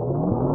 you.